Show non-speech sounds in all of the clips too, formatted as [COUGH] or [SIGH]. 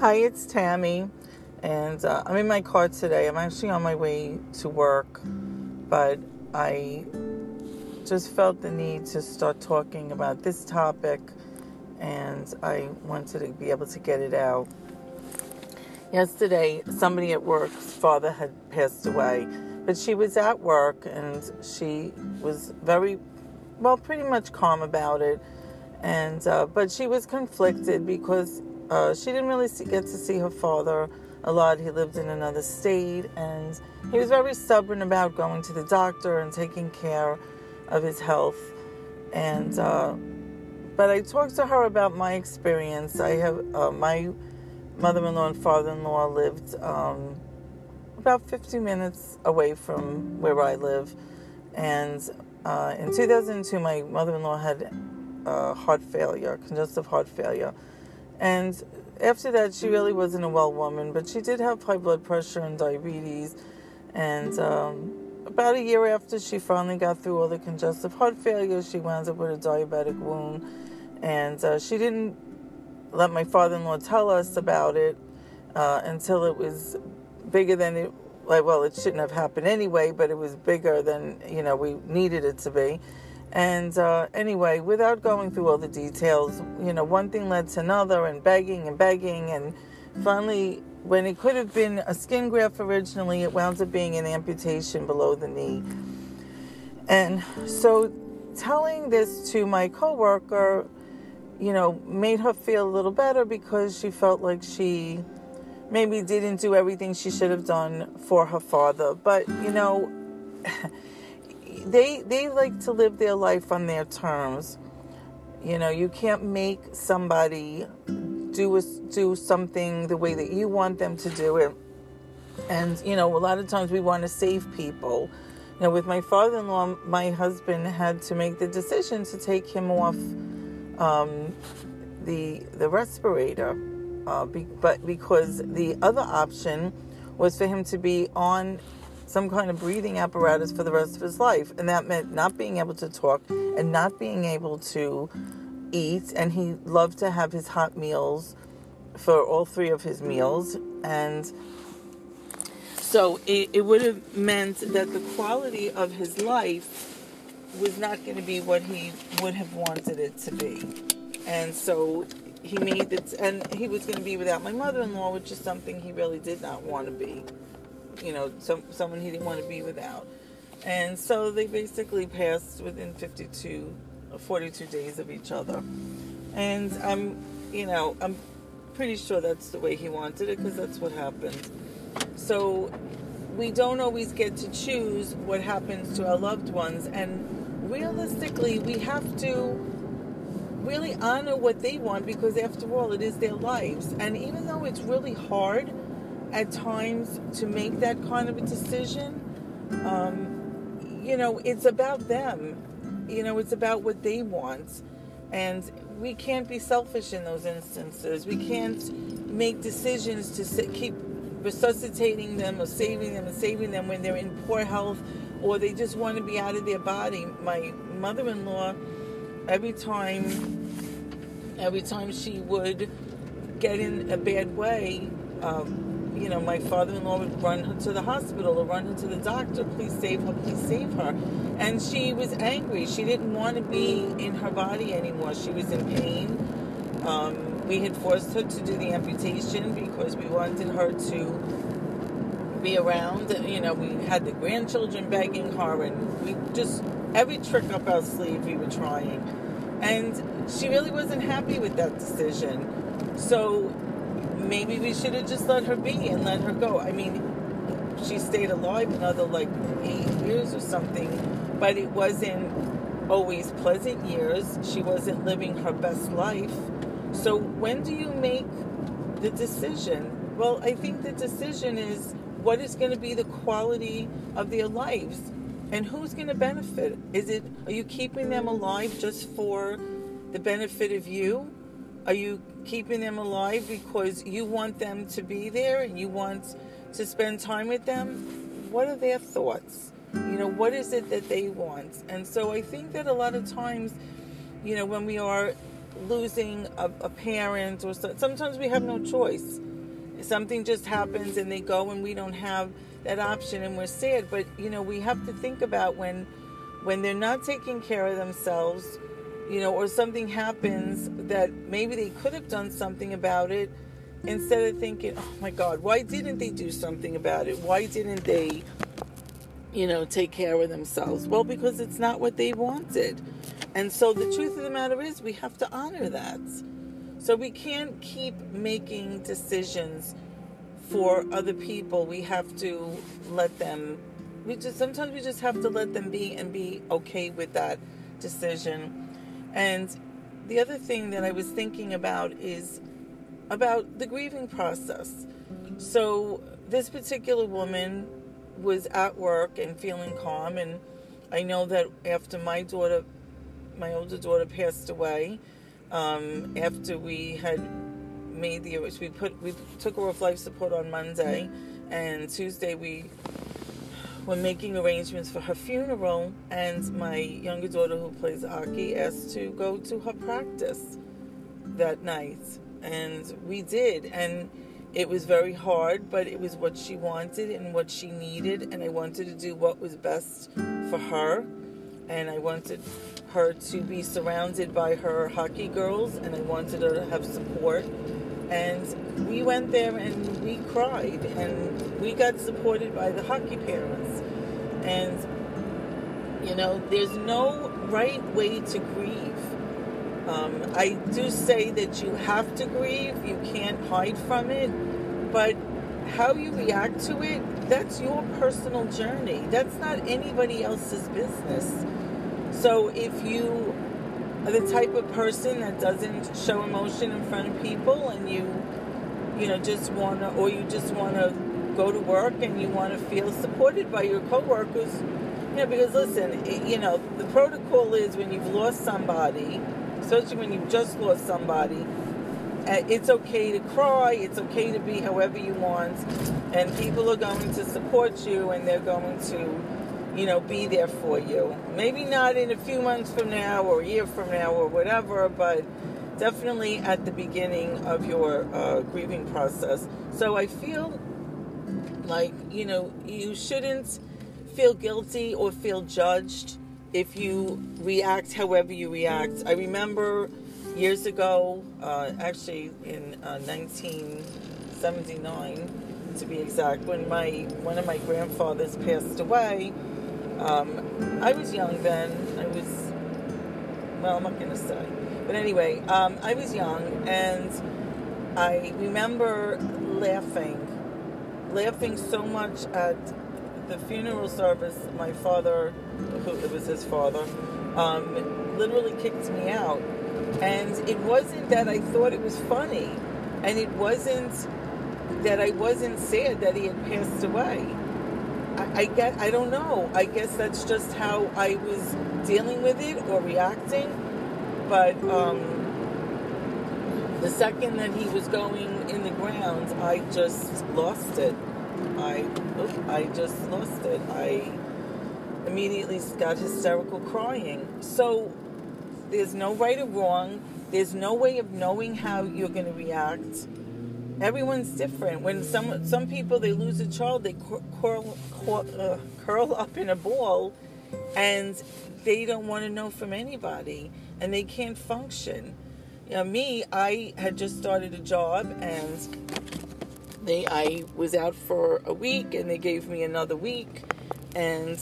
Hi, it's Tammy, and uh, I'm in my car today. I'm actually on my way to work, but I just felt the need to start talking about this topic, and I wanted to be able to get it out. Yesterday, somebody at work's father had passed away, but she was at work and she was very, well, pretty much calm about it. And uh, but she was conflicted because uh, she didn't really see, get to see her father a lot. He lived in another state, and he was very stubborn about going to the doctor and taking care of his health. And uh, but I talked to her about my experience. I have uh, my mother-in-law and father-in-law lived um, about 50 minutes away from where I live, and uh, in 2002, my mother-in-law had uh, heart failure, congestive heart failure and after that, she really wasn't a well woman, but she did have high blood pressure and diabetes. And um, about a year after she finally got through all the congestive heart failure, she wound up with a diabetic wound. And uh, she didn't let my father in law tell us about it uh, until it was bigger than it. Like, well, it shouldn't have happened anyway, but it was bigger than you know we needed it to be. And uh, anyway, without going through all the details, you know, one thing led to another, and begging and begging, and finally, when it could have been a skin graft originally, it wound up being an amputation below the knee. And so, telling this to my coworker, you know, made her feel a little better because she felt like she maybe didn't do everything she should have done for her father. But, you know, they they like to live their life on their terms. You know, you can't make somebody do a, do something the way that you want them to do it. And you know, a lot of times we want to save people. You know, with my father-in-law, my husband had to make the decision to take him off um, the the respirator, uh, be, but because the other option was for him to be on some kind of breathing apparatus for the rest of his life. And that meant not being able to talk and not being able to eat. And he loved to have his hot meals for all three of his meals. And so it, it would have meant that the quality of his life was not going to be what he would have wanted it to be. And so he made it, and he was going to be without my mother in law, which is something he really did not want to be you know, some, someone he didn't want to be without. And so they basically passed within 52, 42 days of each other. And I'm, you know, I'm pretty sure that's the way he wanted it because that's what happened. So we don't always get to choose what happens to our loved ones. And realistically, we have to really honor what they want because, after all, it is their lives. And even though it's really hard, at times to make that kind of a decision. Um, you know, it's about them. You know, it's about what they want. And we can't be selfish in those instances. We can't make decisions to keep resuscitating them or saving them and saving them when they're in poor health or they just want to be out of their body. My mother in law, every time, every time she would get in a bad way, um, you know, my father-in-law would run her to the hospital or run her to the doctor. Please save her. Please save her. And she was angry. She didn't want to be in her body anymore. She was in pain. Um, we had forced her to do the amputation because we wanted her to be around. You know, we had the grandchildren begging her, and we just every trick up our sleeve we were trying. And she really wasn't happy with that decision. So maybe we should have just let her be and let her go. I mean, she stayed alive another like eight years or something, but it wasn't always pleasant years. She wasn't living her best life. So when do you make the decision? Well, I think the decision is what is going to be the quality of their lives and who's going to benefit. Is it are you keeping them alive just for the benefit of you? Are you keeping them alive because you want them to be there and you want to spend time with them? What are their thoughts? You know, what is it that they want? And so I think that a lot of times, you know, when we are losing a, a parent or so, sometimes we have no choice. something just happens and they go and we don't have that option and we're sad. But you know, we have to think about when when they're not taking care of themselves, you know, or something happens that maybe they could have done something about it instead of thinking, oh my God, why didn't they do something about it? Why didn't they, you know, take care of themselves? Well, because it's not what they wanted. And so the truth of the matter is, we have to honor that. So we can't keep making decisions for other people. We have to let them. We just sometimes we just have to let them be and be okay with that decision. And the other thing that I was thinking about is about the grieving process. So this particular woman was at work and feeling calm and I know that after my daughter my older daughter passed away, um, after we had made the we put we took her off life support on Monday, and Tuesday we were making arrangements for her funeral. And my younger daughter, who plays hockey, asked to go to her practice that night, and we did. And it was very hard, but it was what she wanted and what she needed, and I wanted to do what was best for her, and I wanted her to be surrounded by her hockey girls, and I wanted her to have support. And we went there and we cried, and we got supported by the hockey parents. And, you know, there's no right way to grieve. Um, I do say that you have to grieve, you can't hide from it, but how you react to it, that's your personal journey. That's not anybody else's business. So if you the type of person that doesn't show emotion in front of people and you you know just want to or you just want to go to work and you want to feel supported by your coworkers. You know because listen it, you know the protocol is when you've lost somebody especially when you've just lost somebody uh, it's okay to cry it's okay to be however you want and people are going to support you and they're going to you know, be there for you. Maybe not in a few months from now or a year from now or whatever, but definitely at the beginning of your uh, grieving process. So I feel like, you know, you shouldn't feel guilty or feel judged if you react however you react. I remember years ago, uh, actually in uh, 1979 to be exact, when my one of my grandfathers passed away um, I was young then. I was, well, I'm not going to say. But anyway, um, I was young and I remember laughing, laughing so much at the funeral service. My father, who it was his father, um, literally kicked me out. And it wasn't that I thought it was funny, and it wasn't that I wasn't sad that he had passed away. I, I get I don't know. I guess that's just how I was dealing with it or reacting. But um, the second that he was going in the ground, I just lost it. I I just lost it. I immediately got hysterical crying. So there's no right or wrong. There's no way of knowing how you're going to react everyone's different. When some some people they lose a child, they curl curl, uh, curl up in a ball, and they don't want to know from anybody, and they can't function. You know, me, I had just started a job, and they I was out for a week, and they gave me another week, and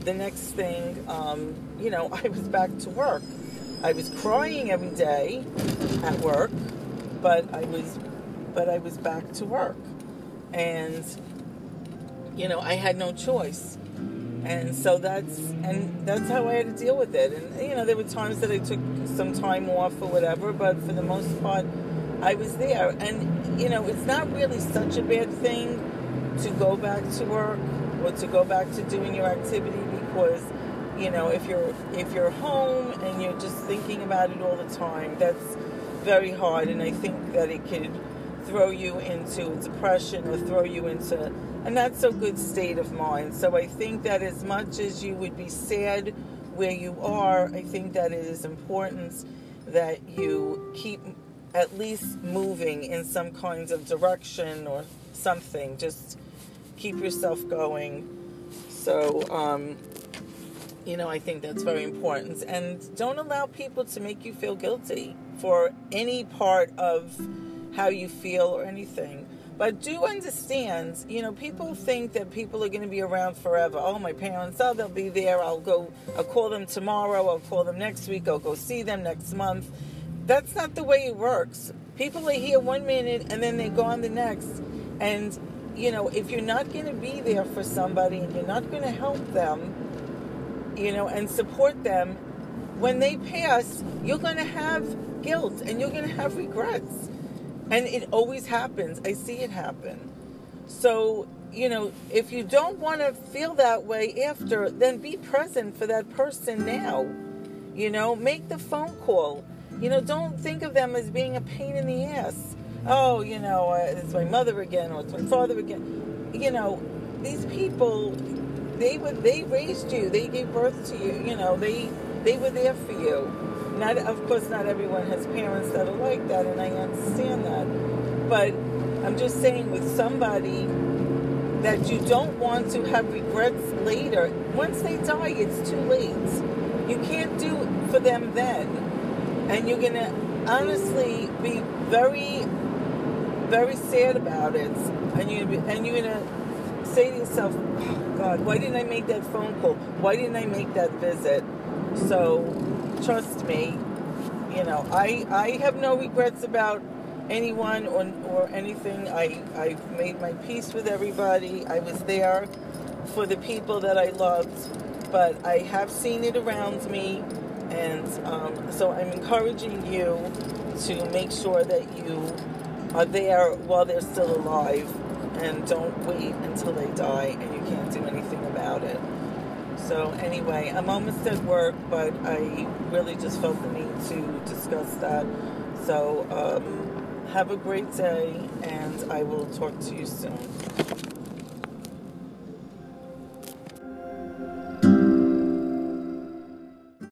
the next thing, um, you know, [LAUGHS] I was back to work. I was crying every day at work, but I was but I was back to work. And, you know, I had no choice. And so that's and that's how I had to deal with it. And you know, there were times that I took some time off or whatever, but for the most part, I was there. And you know, it's not really such a bad thing to go back to work or to go back to doing your activity because you know if you're if you're home and you're just thinking about it all the time, that's very hard. And I think that it could throw you into depression or throw you into a not so good state of mind. So I think that as much as you would be sad where you are, I think that it is important that you keep at least moving in some kinds of direction or something. Just keep yourself going. So, um, you know, I think that's very important. And don't allow people to make you feel guilty for any part of how you feel or anything. But do understand, you know, people think that people are going to be around forever. Oh, my parents, oh, they'll be there. I'll go, I'll call them tomorrow. I'll call them next week. I'll go see them next month. That's not the way it works. People are here one minute and then they go on the next. And, you know, if you're not going to be there for somebody and you're not going to help them, you know, and support them, when they pass, you're going to have guilt and you're going to have regrets. And it always happens. I see it happen. So, you know, if you don't want to feel that way after, then be present for that person now. You know, make the phone call. You know, don't think of them as being a pain in the ass. Oh, you know, uh, it's my mother again or it's my father again. You know, these people, they were they raised you. They gave birth to you. You know, they they were there for you. Not, of course, not everyone has parents that are like that, and I understand that. But I'm just saying, with somebody that you don't want to have regrets later, once they die, it's too late. You can't do it for them then, and you're gonna honestly be very, very sad about it, and you and you're gonna say to yourself, oh, God, why didn't I make that phone call? Why didn't I make that visit? So trust me, you know, I I have no regrets about anyone or, or anything. I, I've made my peace with everybody. I was there for the people that I loved, but I have seen it around me. And um, so I'm encouraging you to make sure that you are there while they're still alive and don't wait until they die and you can't do anything about it. So anyway, I'm almost at work, but I really just felt the need to discuss that. So um, have a great day, and I will talk to you soon.